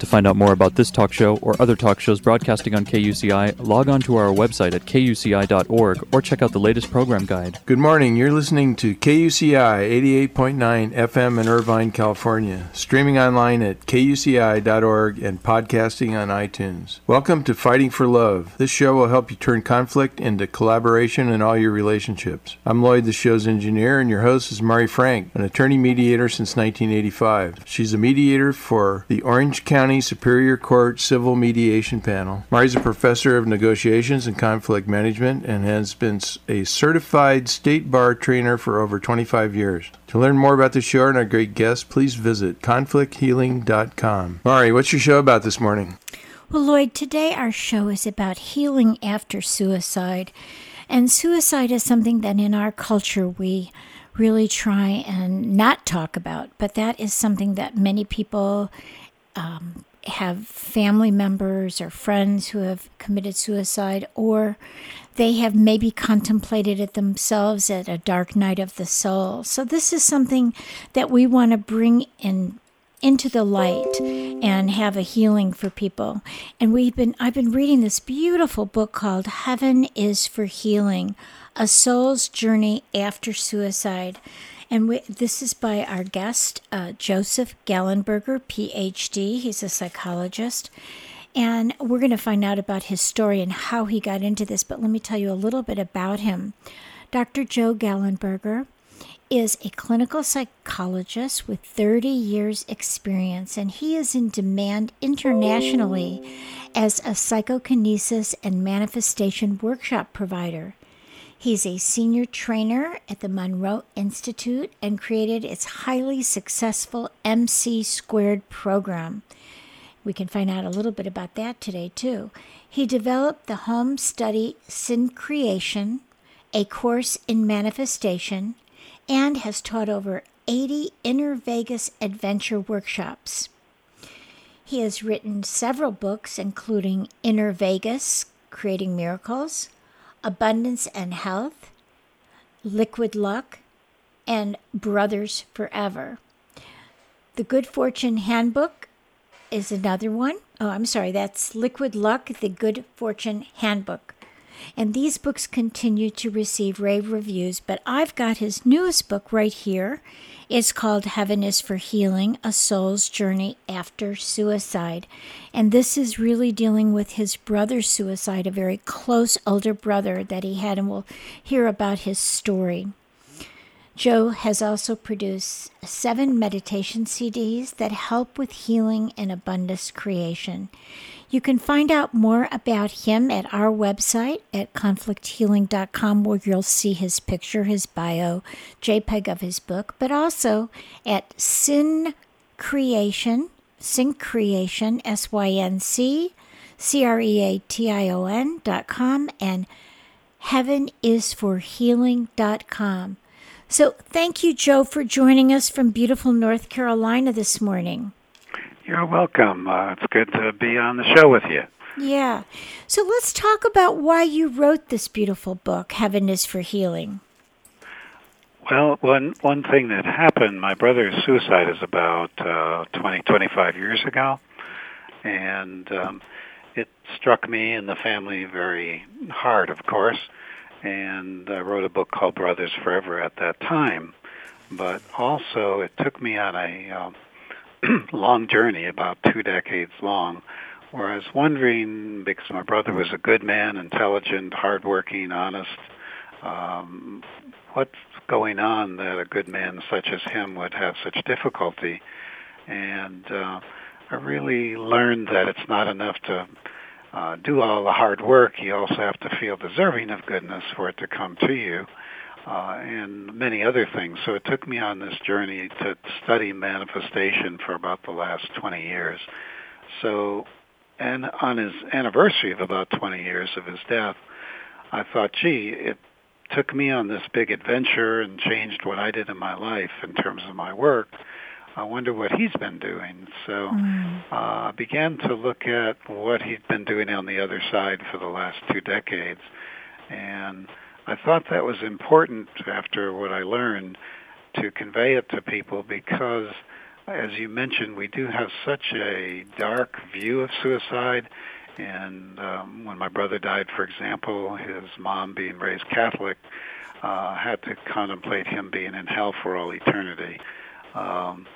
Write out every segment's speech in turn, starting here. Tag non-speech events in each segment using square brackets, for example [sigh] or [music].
To find out more about this talk show or other talk shows broadcasting on KUCI, log on to our website at kuci.org or check out the latest program guide. Good morning. You're listening to KUCI 88.9 FM in Irvine, California, streaming online at kuci.org and podcasting on iTunes. Welcome to Fighting for Love. This show will help you turn conflict into collaboration in all your relationships. I'm Lloyd, the show's engineer, and your host is Mari Frank, an attorney mediator since 1985. She's a mediator for the Orange County County Superior Court Civil Mediation Panel. Mari's a professor of negotiations and conflict management and has been a certified state bar trainer for over 25 years. To learn more about the show and our great guests, please visit conflicthealing.com. Mari, what's your show about this morning? Well, Lloyd, today our show is about healing after suicide. And suicide is something that in our culture we really try and not talk about, but that is something that many people um, have family members or friends who have committed suicide, or they have maybe contemplated it themselves at a dark night of the soul. So, this is something that we want to bring in into the light and have a healing for people. And we've been I've been reading this beautiful book called Heaven is for Healing: A Soul's Journey After Suicide. And we, this is by our guest, uh, Joseph Gallenberger, PhD. He's a psychologist. And we're going to find out about his story and how he got into this. But let me tell you a little bit about him. Dr. Joe Gallenberger is a clinical psychologist with 30 years' experience, and he is in demand internationally as a psychokinesis and manifestation workshop provider. He's a senior trainer at the Monroe Institute and created its highly successful MC squared program. We can find out a little bit about that today, too. He developed the home study Syncreation, a course in manifestation, and has taught over 80 Inner Vegas adventure workshops. He has written several books, including Inner Vegas Creating Miracles, Abundance and Health, Liquid Luck, and Brothers Forever. The Good Fortune Handbook is another one. Oh, I'm sorry, that's Liquid Luck, the Good Fortune Handbook. And these books continue to receive rave reviews, but I've got his newest book right here. It's called Heaven is for Healing A Soul's Journey After Suicide. And this is really dealing with his brother's suicide, a very close older brother that he had, and we'll hear about his story. Joe has also produced seven meditation CDs that help with healing and abundance creation. You can find out more about him at our website at conflicthealing.com, where you'll see his picture, his bio, JPEG of his book, but also at Sin Creation, Sync Creation, S Y N C C R E A T I O N dot com, and heavenisforhealing.com. So thank you, Joe, for joining us from beautiful North Carolina this morning. You're welcome. Uh, it's good to be on the show with you. Yeah. So let's talk about why you wrote this beautiful book, Heaven is for Healing. Well, one one thing that happened, my brother's suicide is about uh, 20, 25 years ago, and um, it struck me and the family very hard, of course. And I wrote a book called Brothers Forever at that time, but also it took me on a um, [clears throat] long journey, about two decades long, where I was wondering because my brother was a good man, intelligent, hardworking, honest. Um, what's going on that a good man such as him would have such difficulty? And uh, I really learned that it's not enough to uh, do all the hard work. You also have to feel deserving of goodness for it to come to you uh, and many other things. So it took me on this journey to study manifestation for about the last 20 years. So, and on his anniversary of about 20 years of his death, I thought, gee, it took me on this big adventure and changed what I did in my life in terms of my work. I wonder what he's been doing. So mm. uh, I began to look at what he'd been doing on the other side for the last two decades. And I thought that was important after what I learned to convey it to people because, as you mentioned, we do have such a dark view of suicide. And um, when my brother died, for example, his mom, being raised Catholic, uh, had to contemplate him being in hell for all eternity. Um,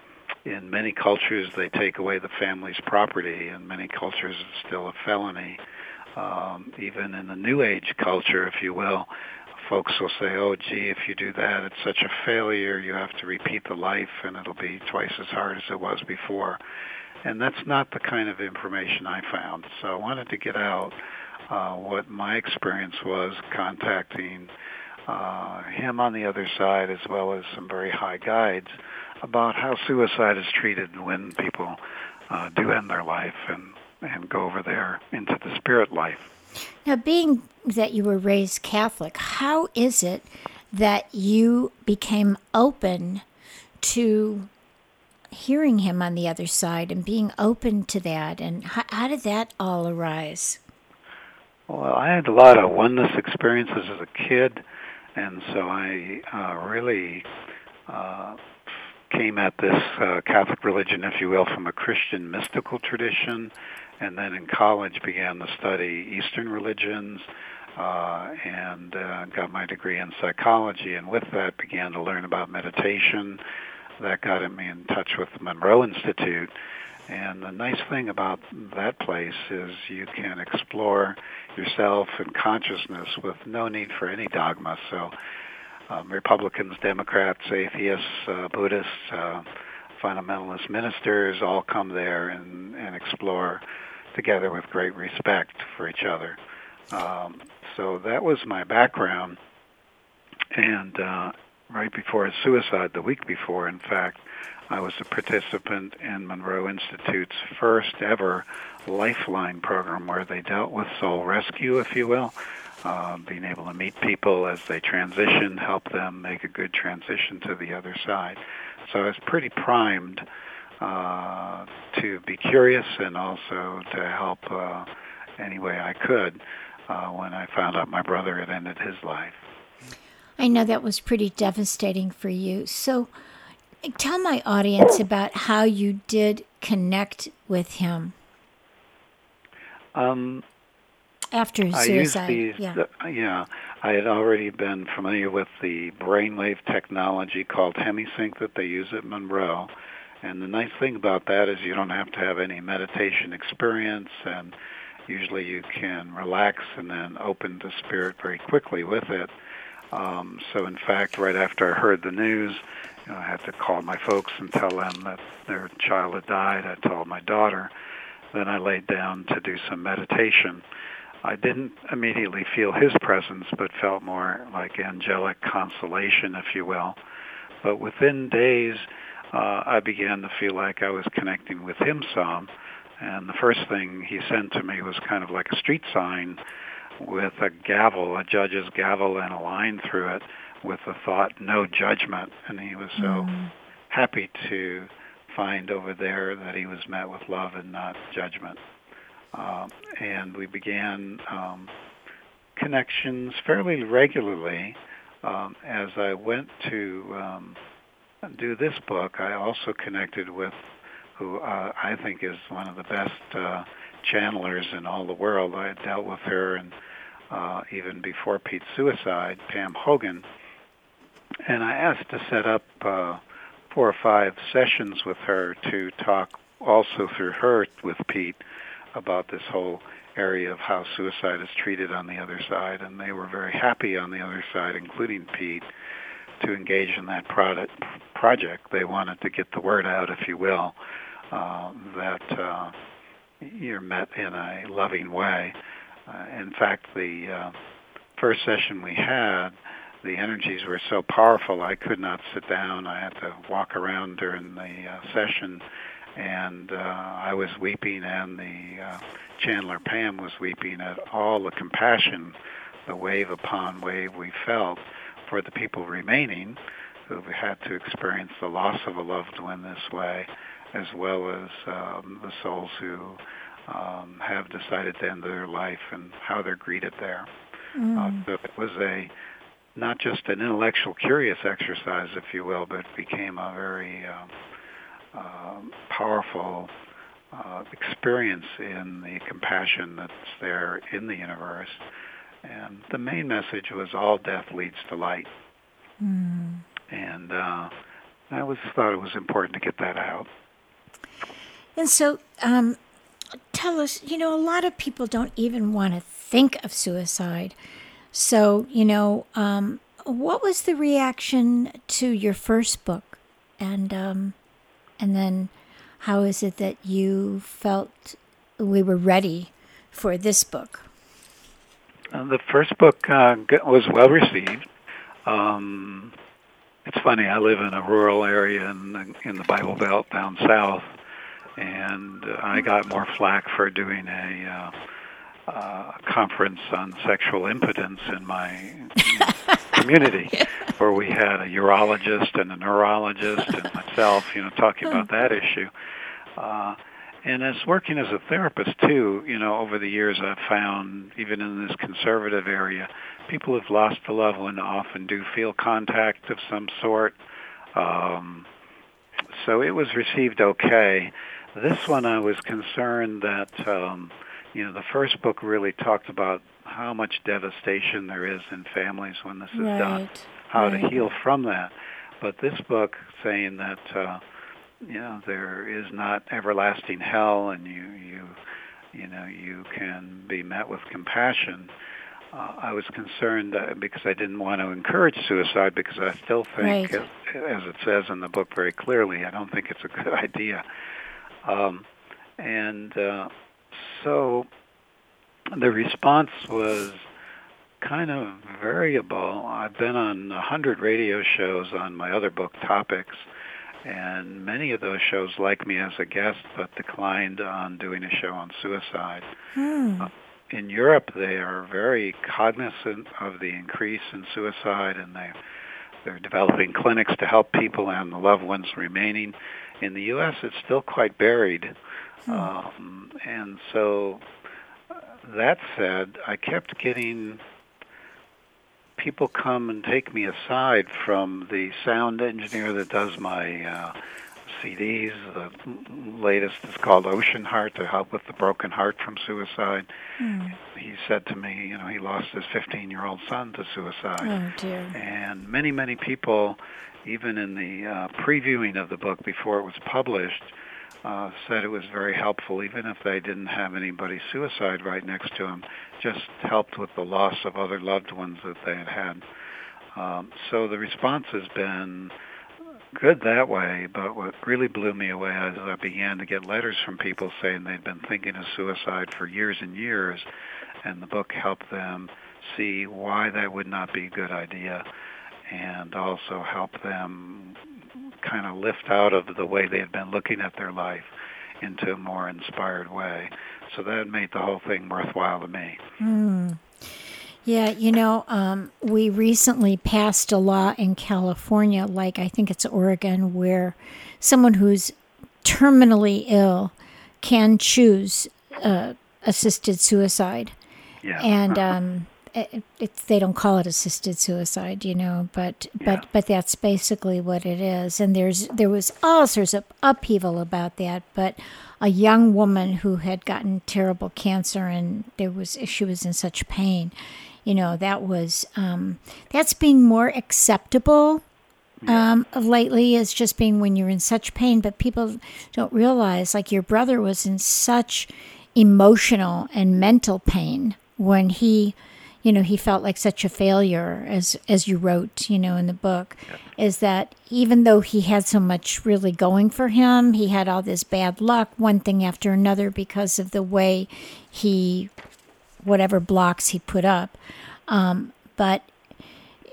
in many cultures, they take away the family's property. In many cultures, it's still a felony. Um, even in the New Age culture, if you will, folks will say, "Oh, gee, if you do that, it's such a failure. You have to repeat the life, and it'll be twice as hard as it was before." And that's not the kind of information I found. So I wanted to get out uh, what my experience was contacting uh, him on the other side, as well as some very high guides about how suicide is treated when people uh, do end their life and and go over there into the spirit life. Now, being that you were raised Catholic, how is it that you became open to hearing him on the other side and being open to that? And how, how did that all arise? Well, I had a lot of oneness experiences as a kid, and so I uh, really uh, came at this uh, Catholic religion, if you will, from a Christian mystical tradition and then in college began to study Eastern religions uh, and uh, got my degree in psychology. And with that, began to learn about meditation. That got me in touch with the Monroe Institute. And the nice thing about that place is you can explore yourself and consciousness with no need for any dogma. So, um, Republicans, Democrats, atheists, uh, Buddhists, uh, fundamentalist ministers all come there and, and explore together with great respect for each other. Um, so that was my background. And uh, right before his suicide, the week before, in fact, I was a participant in Monroe Institute's first ever Lifeline program where they dealt with soul rescue, if you will, uh, being able to meet people as they transition, help them make a good transition to the other side. So I was pretty primed uh, to be curious and also to help uh, any way I could uh, when I found out my brother had ended his life. I know that was pretty devastating for you. So tell my audience about how you did connect with him. Um, after his suicide. These, yeah. Uh, yeah, I had already been familiar with the brainwave technology called HemiSync that they use at Monroe, and the nice thing about that is you don't have to have any meditation experience, and usually you can relax and then open the spirit very quickly with it. Um, so, in fact, right after I heard the news, you know, I had to call my folks and tell them that their child had died. I told my daughter. Then I laid down to do some meditation. I didn't immediately feel his presence, but felt more like angelic consolation, if you will. But within days, uh, I began to feel like I was connecting with him some. And the first thing he sent to me was kind of like a street sign with a gavel, a judge's gavel, and a line through it with the thought, no judgment. And he was so mm. happy to find over there that he was met with love and not judgment. Um, and we began um, connections fairly regularly um, as I went to um, do this book, I also connected with who uh, I think is one of the best uh, channelers in all the world. I had dealt with her and uh, even before Pete's suicide, Pam Hogan, and I asked to set up uh, four or five sessions with her to talk also through her with Pete about this whole area of how suicide is treated on the other side, and they were very happy on the other side, including Pete, to engage in that product, project. They wanted to get the word out, if you will, uh, that uh, you're met in a loving way. Uh, in fact, the uh, first session we had, the energies were so powerful I could not sit down. I had to walk around during the uh, session, and uh, I was weeping, and the channeler Pam was weeping at all the compassion, the wave upon wave we felt for the people remaining who've had to experience the loss of a loved one this way, as well as um, the souls who um, have decided to end their life and how they're greeted there. Mm. Uh, so it was a not just an intellectual curious exercise, if you will, but became a very uh, uh, powerful uh, experience in the compassion that's there in the universe. And the main message was all death leads to light. Mm. And uh, I was thought it was important to get that out. And so, um, tell us, you know, a lot of people don't even want to think of suicide. So, you know, um, what was the reaction to your first book, and um, and then how is it that you felt we were ready for this book? The first book uh, was well received. Um, it's funny. I live in a rural area in the, in the Bible Belt down south, and uh, I got more flack for doing a uh, uh, conference on sexual impotence in my [laughs] community, where we had a urologist and a neurologist and myself, you know, talking about that issue. Uh, and as working as a therapist too, you know, over the years I've found, even in this conservative area, people have lost a loved one often do feel contact of some sort. Um, so it was received okay. This one I was concerned that, um, you know, the first book really talked about how much devastation there is in families when this is right. done, how right. to heal from that. But this book saying that, uh, you know there is not everlasting hell and you you you know you can be met with compassion uh, I was concerned uh, because I didn't want to encourage suicide because I still think, right. as it says in the book very clearly, I don't think it's a good [laughs] idea. Um, and uh, so the response was kind of variable. I've been on a hundred radio shows on my other book topics, and many of those shows like me as a guest, but declined on doing a show on suicide. Hmm. Uh, in Europe, they are very cognizant of the increase in suicide, and they they're developing clinics to help people and the loved ones remaining. In the U.S., it's still quite buried, hmm. um, and so uh, that said, I kept getting people come and take me aside from the sound engineer that does my uh, CDs. The latest is called Ocean Heart to help with the broken heart from suicide. Mm. He said to me, you know, he lost his 15-year-old son to suicide. Oh dear. And many, many people, even in the uh, previewing of the book before it was published, uh, said it was very helpful, even if they didn't have anybody suicide right next to them, just helped with the loss of other loved ones that they had had. Um, so the response has been good that way, but what really blew me away is I began to get letters from people saying they'd been thinking of suicide for years and years, and the book helped them see why that would not be a good idea and also help them kind of lift out of the way they had been looking at their life into a more inspired way. So that made the whole thing worthwhile to me. Mm. Yeah, you know, um, we recently passed a law in California, like I think it's Oregon, where someone who's terminally ill can choose uh, assisted suicide. Yeah. And um, it, it, they don't call it assisted suicide, you know, but yeah. but but that's basically what it is. And there's there was all sorts of upheaval about that. But a young woman who had gotten terrible cancer and there was she was in such pain, you know, that was um, that's being more acceptable um, lately is just being when you're in such pain, but people don't realize like your brother was in such emotional and mental pain when he you know he felt like such a failure as as you wrote you know in the book yeah. is that even though he had so much really going for him he had all this bad luck one thing after another because of the way he whatever blocks he put up. Um, but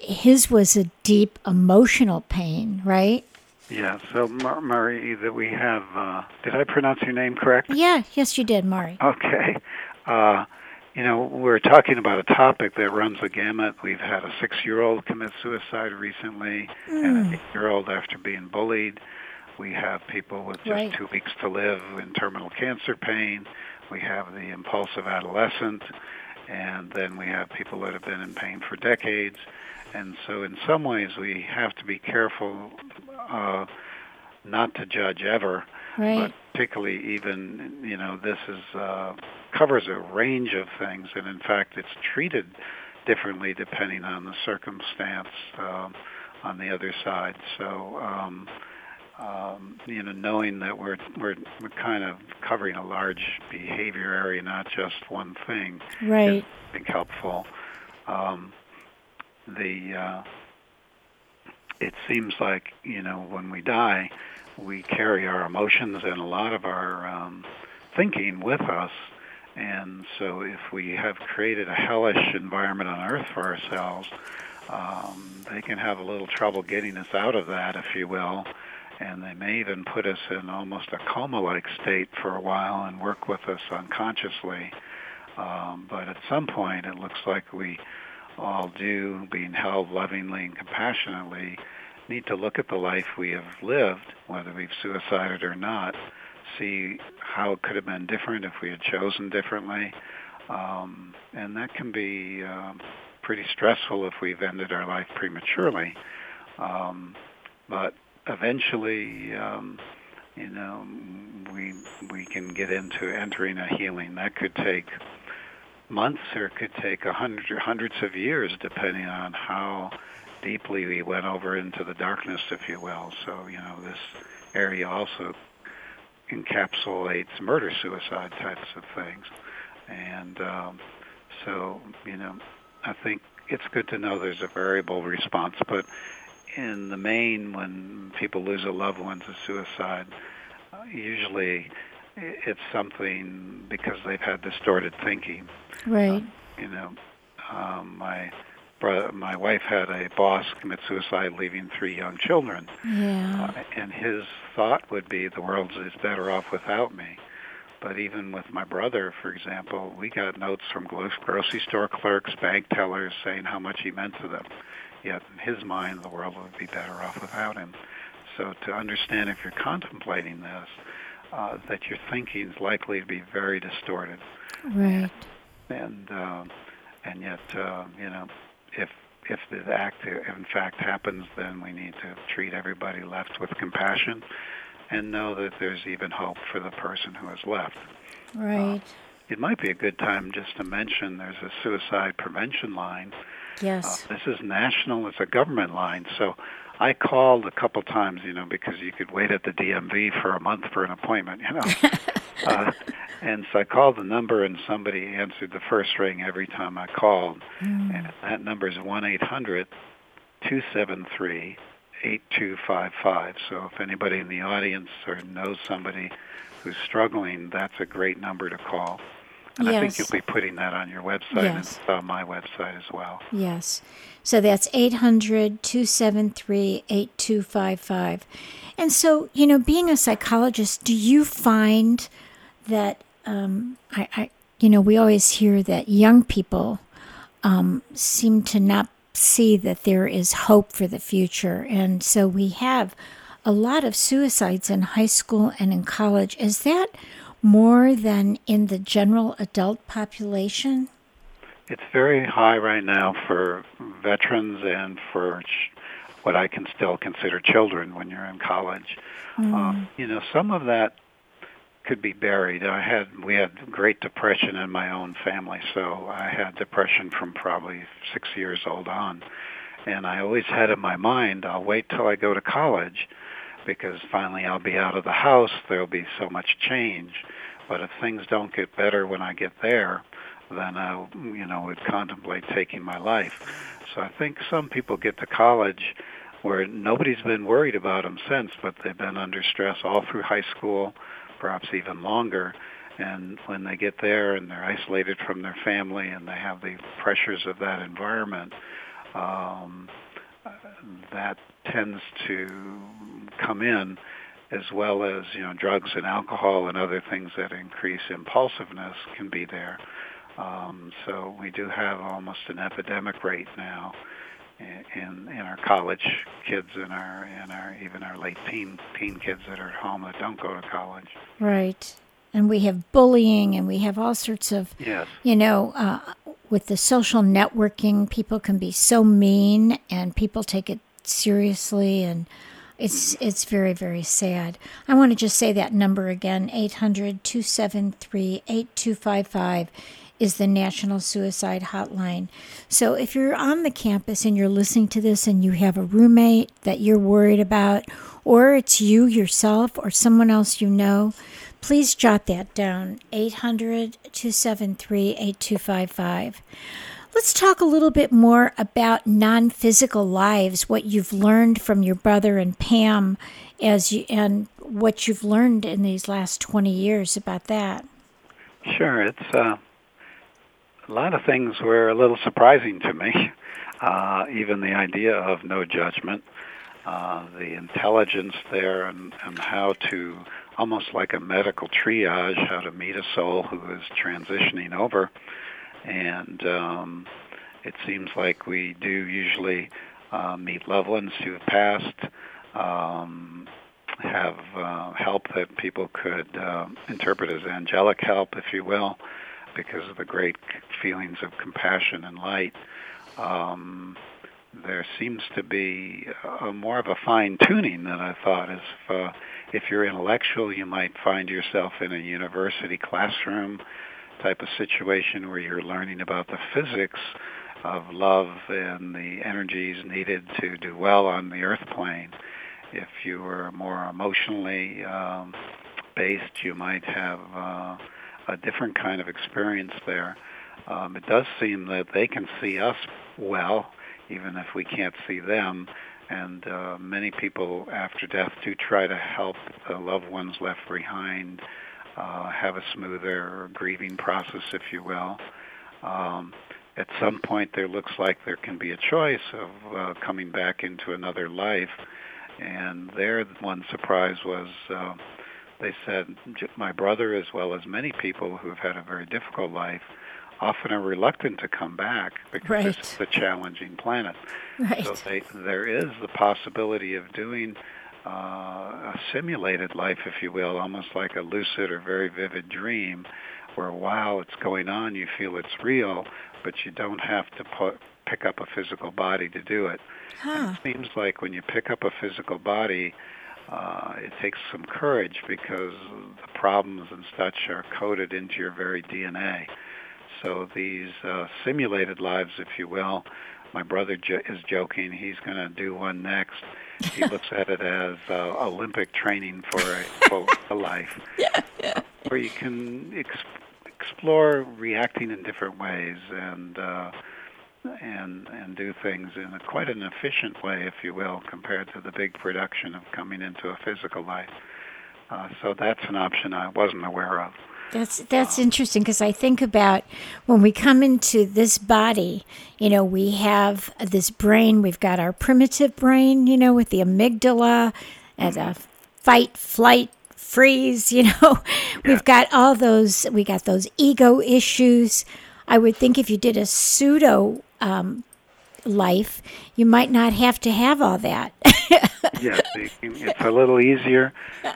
his was a deep emotional pain right? Yeah so Mar- Mari that we have uh, did i pronounce your name correct? Yeah yes you did Mari okay. Uh, you know, we're talking about a topic that runs the gamut. We've had a six-year-old commit suicide recently, mm. and an eight-year-old after being bullied. We have people with just right. two weeks to live in terminal cancer pain. We have the impulsive adolescent, and then we have people that have been in pain for decades. and so in some ways we have to be careful uh, not to judge ever, right. but particularly even you know this is uh, covers a range of things, and in fact it's treated differently depending on the circumstance um, on the other side. So. Um, um, you know, knowing that we're we're we're kind of covering a large behavior area, not just one thing, right. is I think helpful. Um, the uh, it seems like you know when we die, we carry our emotions and a lot of our um, thinking with us. And so, if we have created a hellish environment on Earth for ourselves, um, they can have a little trouble getting us out of that, if you will. And they may even put us in almost a coma-like state for a while and work with us unconsciously. Um, but at some point, it looks like we all do, being held lovingly and compassionately, need to look at the life we have lived, whether we've suicided or not, see how it could have been different if we had chosen differently. Um, and that can be um, pretty stressful if we've ended our life prematurely. Um, but eventually, um, you know, we we can get into entering a healing. That could take months or it could take a hundred hundreds of years, depending on how deeply we went over into the darkness, if you will. So, you know, this area also encapsulates murder suicide types of things. And um, so, you know, I think it's good to know there's a variable response, but in the main, when people lose a loved one to suicide, uh, usually it's something because they've had distorted thinking. Right. Uh, you know, um, my my wife had a boss commit suicide, leaving three young children. Yeah. Uh, and his thought would be, the world is better off without me. But even with my brother, for example, we got notes from grocery store clerks, bank tellers saying how much he meant to them. Yet in his mind, the world would be better off without him. So to understand if you're contemplating this, uh, that your thinking is likely to be very distorted. Right. And uh, and yet, uh, you know, if if the act in fact happens, then we need to treat everybody left with compassion, and know that there's even hope for the person who is left. Right. Uh, it might be a good time just to mention there's a suicide prevention line. Yes. Uh, this is national. It's a government line, so I called a couple times, you know, because you could wait at the DMV for a month for an appointment, you know. [laughs] uh, and so I called the number, and somebody answered the first ring every time I called. Mm. And that number is one eight hundred two seven three eight two five five. So if anybody in the audience or knows somebody who's struggling, that's a great number to call. And yes. I think you'll be putting that on your website yes. and on my website as well. Yes. So that's 800 273 8255. And so, you know, being a psychologist, do you find that, um, I, I, you know, we always hear that young people um, seem to not see that there is hope for the future. And so we have a lot of suicides in high school and in college. Is that more than in the general adult population? It's very high right now for veterans and for what I can still consider children when you're in college. Mm. Um, you know, some of that could be buried. I had we had great depression in my own family, so I had depression from probably six years old on, and I always had in my mind, I'll wait till I go to college because finally I'll be out of the house. There'll be so much change. But if things don't get better when I get there, then I, you know, would contemplate taking my life. So I think some people get to college where nobody's been worried about them since, but they've been under stress all through high school, perhaps even longer. And when they get there and they're isolated from their family and they have the pressures of that environment, um, that tends to come in as well as you know drugs and alcohol and other things that increase impulsiveness can be there. Um, so we do have almost an epidemic rate now in in our college kids and our and our even our late teen teen kids that are at home that don't go to college. Right. And we have bullying and we have all sorts of yes. you know uh, with the social networking, people can be so mean and people take it seriously and it's it's very very sad. I want to just say that number again 800-273-8255 is the National Suicide Hotline. So if you're on the campus and you're listening to this and you have a roommate that you're worried about or it's you yourself or someone else you know, please jot that down 800 273 8255. Let's talk a little bit more about non physical lives, what you've learned from your brother and Pam as you, and what you've learned in these last 20 years about that. Sure. It's uh, a lot of things were a little surprising to me. Uh, even the idea of no judgment, uh, the intelligence there, and, and how to almost like a medical triage, how to meet a soul who is transitioning over. And um, it seems like we do usually uh, meet loved ones who have passed, um, have uh, help that people could uh, interpret as angelic help, if you will, because of the great feelings of compassion and light. Um, there seems to be a, more of a fine tuning than I thought. If, uh, if you're intellectual, you might find yourself in a university classroom type of situation where you're learning about the physics of love and the energies needed to do well on the earth plane. If you were more emotionally um, based, you might have uh, a different kind of experience there. Um, it does seem that they can see us well, even if we can't see them. And uh, many people after death do try to help the loved ones left behind uh, have a smoother grieving process, if you will. Um, at some point, there looks like there can be a choice of uh, coming back into another life. And their one surprise was uh, they said, my brother, as well as many people who have had a very difficult life, often are reluctant to come back because right. this is a challenging planet. Right. So they, there is the possibility of doing uh, a simulated life, if you will, almost like a lucid or very vivid dream, where while it's going on, you feel it's real, but you don't have to put, pick up a physical body to do it. Huh. it seems like when you pick up a physical body, uh, it takes some courage because the problems and such are coded into your very DNA. So these uh, simulated lives, if you will, my brother jo- is joking. He's going to do one next. He [laughs] looks at it as uh, Olympic training for a, quote, a life, [laughs] yeah, yeah. where you can ex- explore reacting in different ways and uh, and and do things in a, quite an efficient way, if you will, compared to the big production of coming into a physical life. Uh, so that's an option I wasn't aware of. That's that's interesting because I think about when we come into this body, you know, we have this brain. We've got our primitive brain, you know, with the amygdala and a fight, flight, freeze. [laughs] You know, we've got all those. We got those ego issues. I would think if you did a pseudo um, life, you might not have to have all that. [laughs] yes, it's a little easier.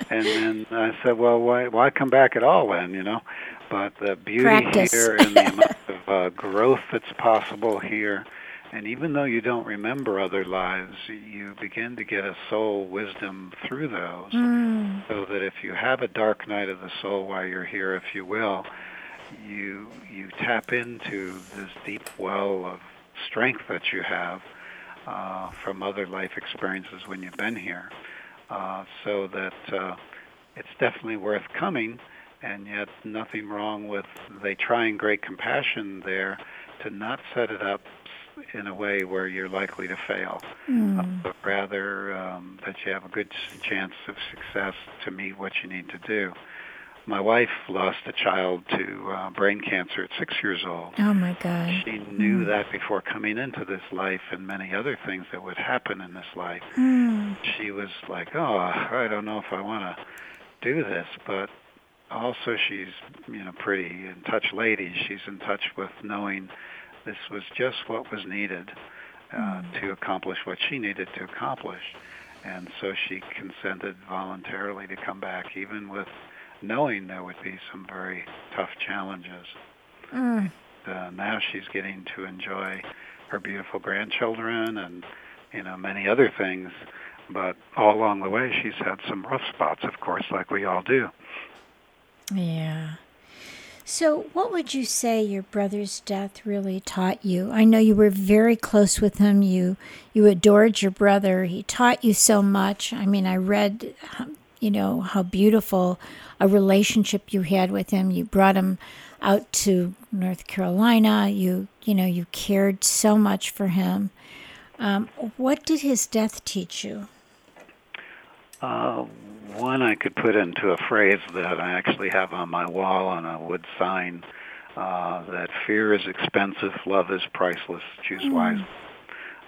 And then I said, well, why why come back at all then? You know, but the beauty Practice. here and the amount of uh, growth that's possible here. And even though you don't remember other lives, you begin to get a soul wisdom through those. Mm. So that if you have a dark night of the soul while you're here, if you will, you you tap into this deep well of strength that you have uh, from other life experiences when you've been here. Uh, so that uh, it's definitely worth coming, and yet nothing wrong with they trying great compassion there to not set it up in a way where you're likely to fail, Mm. but rather um, that you have a good chance of success to meet what you need to do. My wife lost a child to uh, brain cancer at six years old. Oh my God. She knew that before coming into this life and many other things that would happen in this life. Mm. She was like, oh, I don't know if I want to do this, but also she's, you know, pretty in touch lady. She's in touch with knowing this was just what was needed uh, to accomplish what she needed to accomplish. And so she consented voluntarily to come back, even with knowing there would be some very tough challenges. Mm. uh, now she's getting to enjoy her beautiful grandchildren and you know many other things. But all along the way, she's had some rough spots, of course, like we all do. Yeah. So, what would you say your brother's death really taught you? I know you were very close with him. You you adored your brother. He taught you so much. I mean, I read, you know, how beautiful a relationship you had with him. You brought him out to North Carolina. You you know you cared so much for him. Um, what did his death teach you? Uh, one I could put into a phrase that I actually have on my wall on a wood sign uh, that fear is expensive, love is priceless. Choose mm. wisely.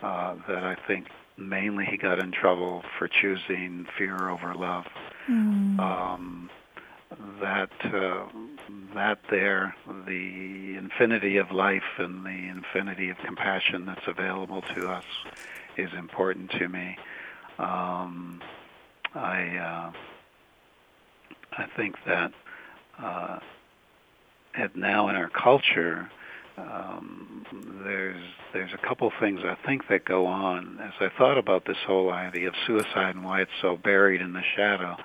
Uh, that I think mainly he got in trouble for choosing fear over love. Mm. Um, that uh, that there, the infinity of life and the infinity of compassion that's available to us is important to me. Um, I uh, I think that uh, at now in our culture, um, there's there's a couple things I think that go on. As I thought about this whole idea of suicide and why it's so buried in the shadow,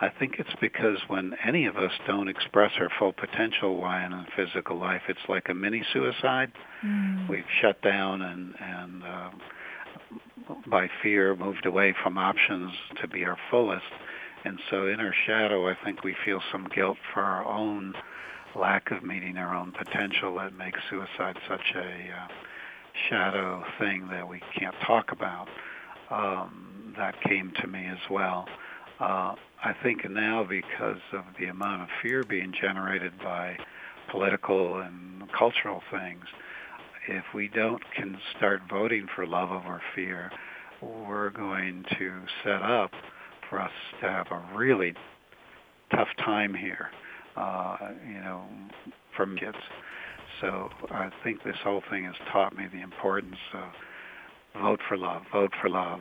I think it's because when any of us don't express our full potential, why in a physical life, it's like a mini suicide. Mm. We've shut down and and uh, by fear moved away from options to be our fullest. And so in our shadow, I think we feel some guilt for our own lack of meeting our own potential that makes suicide such a uh, shadow thing that we can't talk about. Um, that came to me as well. Uh, I think now because of the amount of fear being generated by political and cultural things, if we don't can start voting for love over fear, we're going to set up for us to have a really tough time here, uh, you know, from kids. So I think this whole thing has taught me the importance of vote for love, vote for love.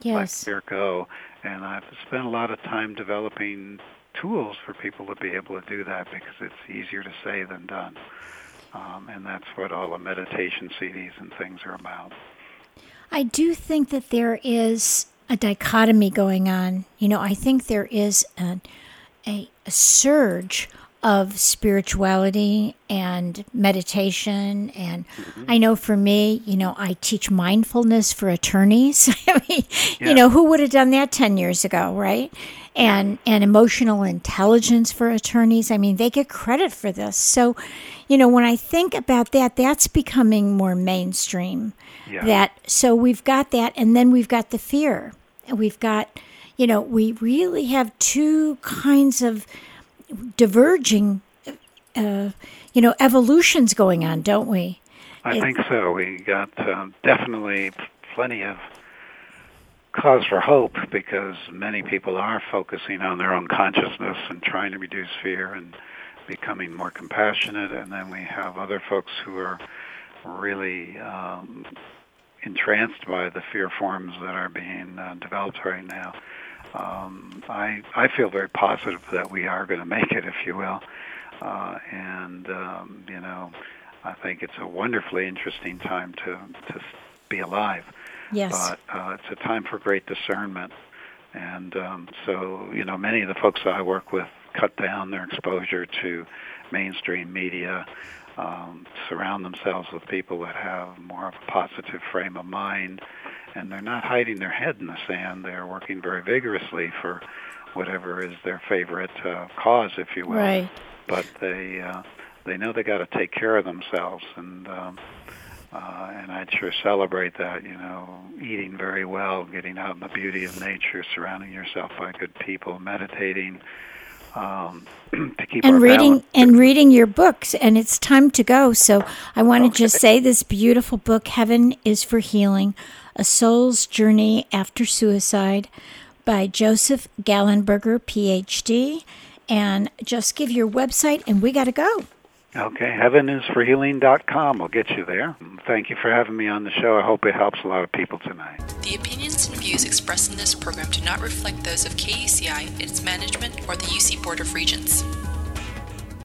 Yes. Let fear go. And I've spent a lot of time developing tools for people to be able to do that because it's easier to say than done. Um, and that's what all the meditation CDs and things are about. I do think that there is a dichotomy going on. You know, I think there is a, a, a surge of spirituality and meditation. And mm-hmm. I know for me, you know, I teach mindfulness for attorneys. [laughs] I mean, yeah. you know, who would have done that 10 years ago, right? And, and emotional intelligence for attorneys. I mean, they get credit for this. So, you know, when I think about that, that's becoming more mainstream. Yeah. That, so we've got that. And then we've got the fear. We've got, you know, we really have two kinds of, diverging, uh, you know, evolutions going on, don't we? I it, think so. We got uh, definitely plenty of cause for hope because many people are focusing on their own consciousness and trying to reduce fear and becoming more compassionate. And then we have other folks who are really um, entranced by the fear forms that are being uh, developed right now um, I I feel very positive that we are going to make it, if you will, uh, and um, you know, I think it's a wonderfully interesting time to to be alive. Yes. But uh, it's a time for great discernment, and um, so you know, many of the folks that I work with cut down their exposure to mainstream media. Um, surround themselves with people that have more of a positive frame of mind and they're not hiding their head in the sand. They're working very vigorously for whatever is their favorite uh, cause, if you will. Right. But they uh, they know they got to take care of themselves, and um, uh, and I'd sure celebrate that. You know, eating very well, getting out in the beauty of nature, surrounding yourself by good people, meditating. Um, [clears throat] to keep and reading balance. and reading your books and it's time to go so i want to okay. just say this beautiful book heaven is for healing a Soul's Journey After Suicide by Joseph Gallenberger, PhD. And just give your website, and we got to go. Okay, heavenisforhealing.com will get you there. Thank you for having me on the show. I hope it helps a lot of people tonight. The opinions and views expressed in this program do not reflect those of KUCI, its management, or the UC Board of Regents.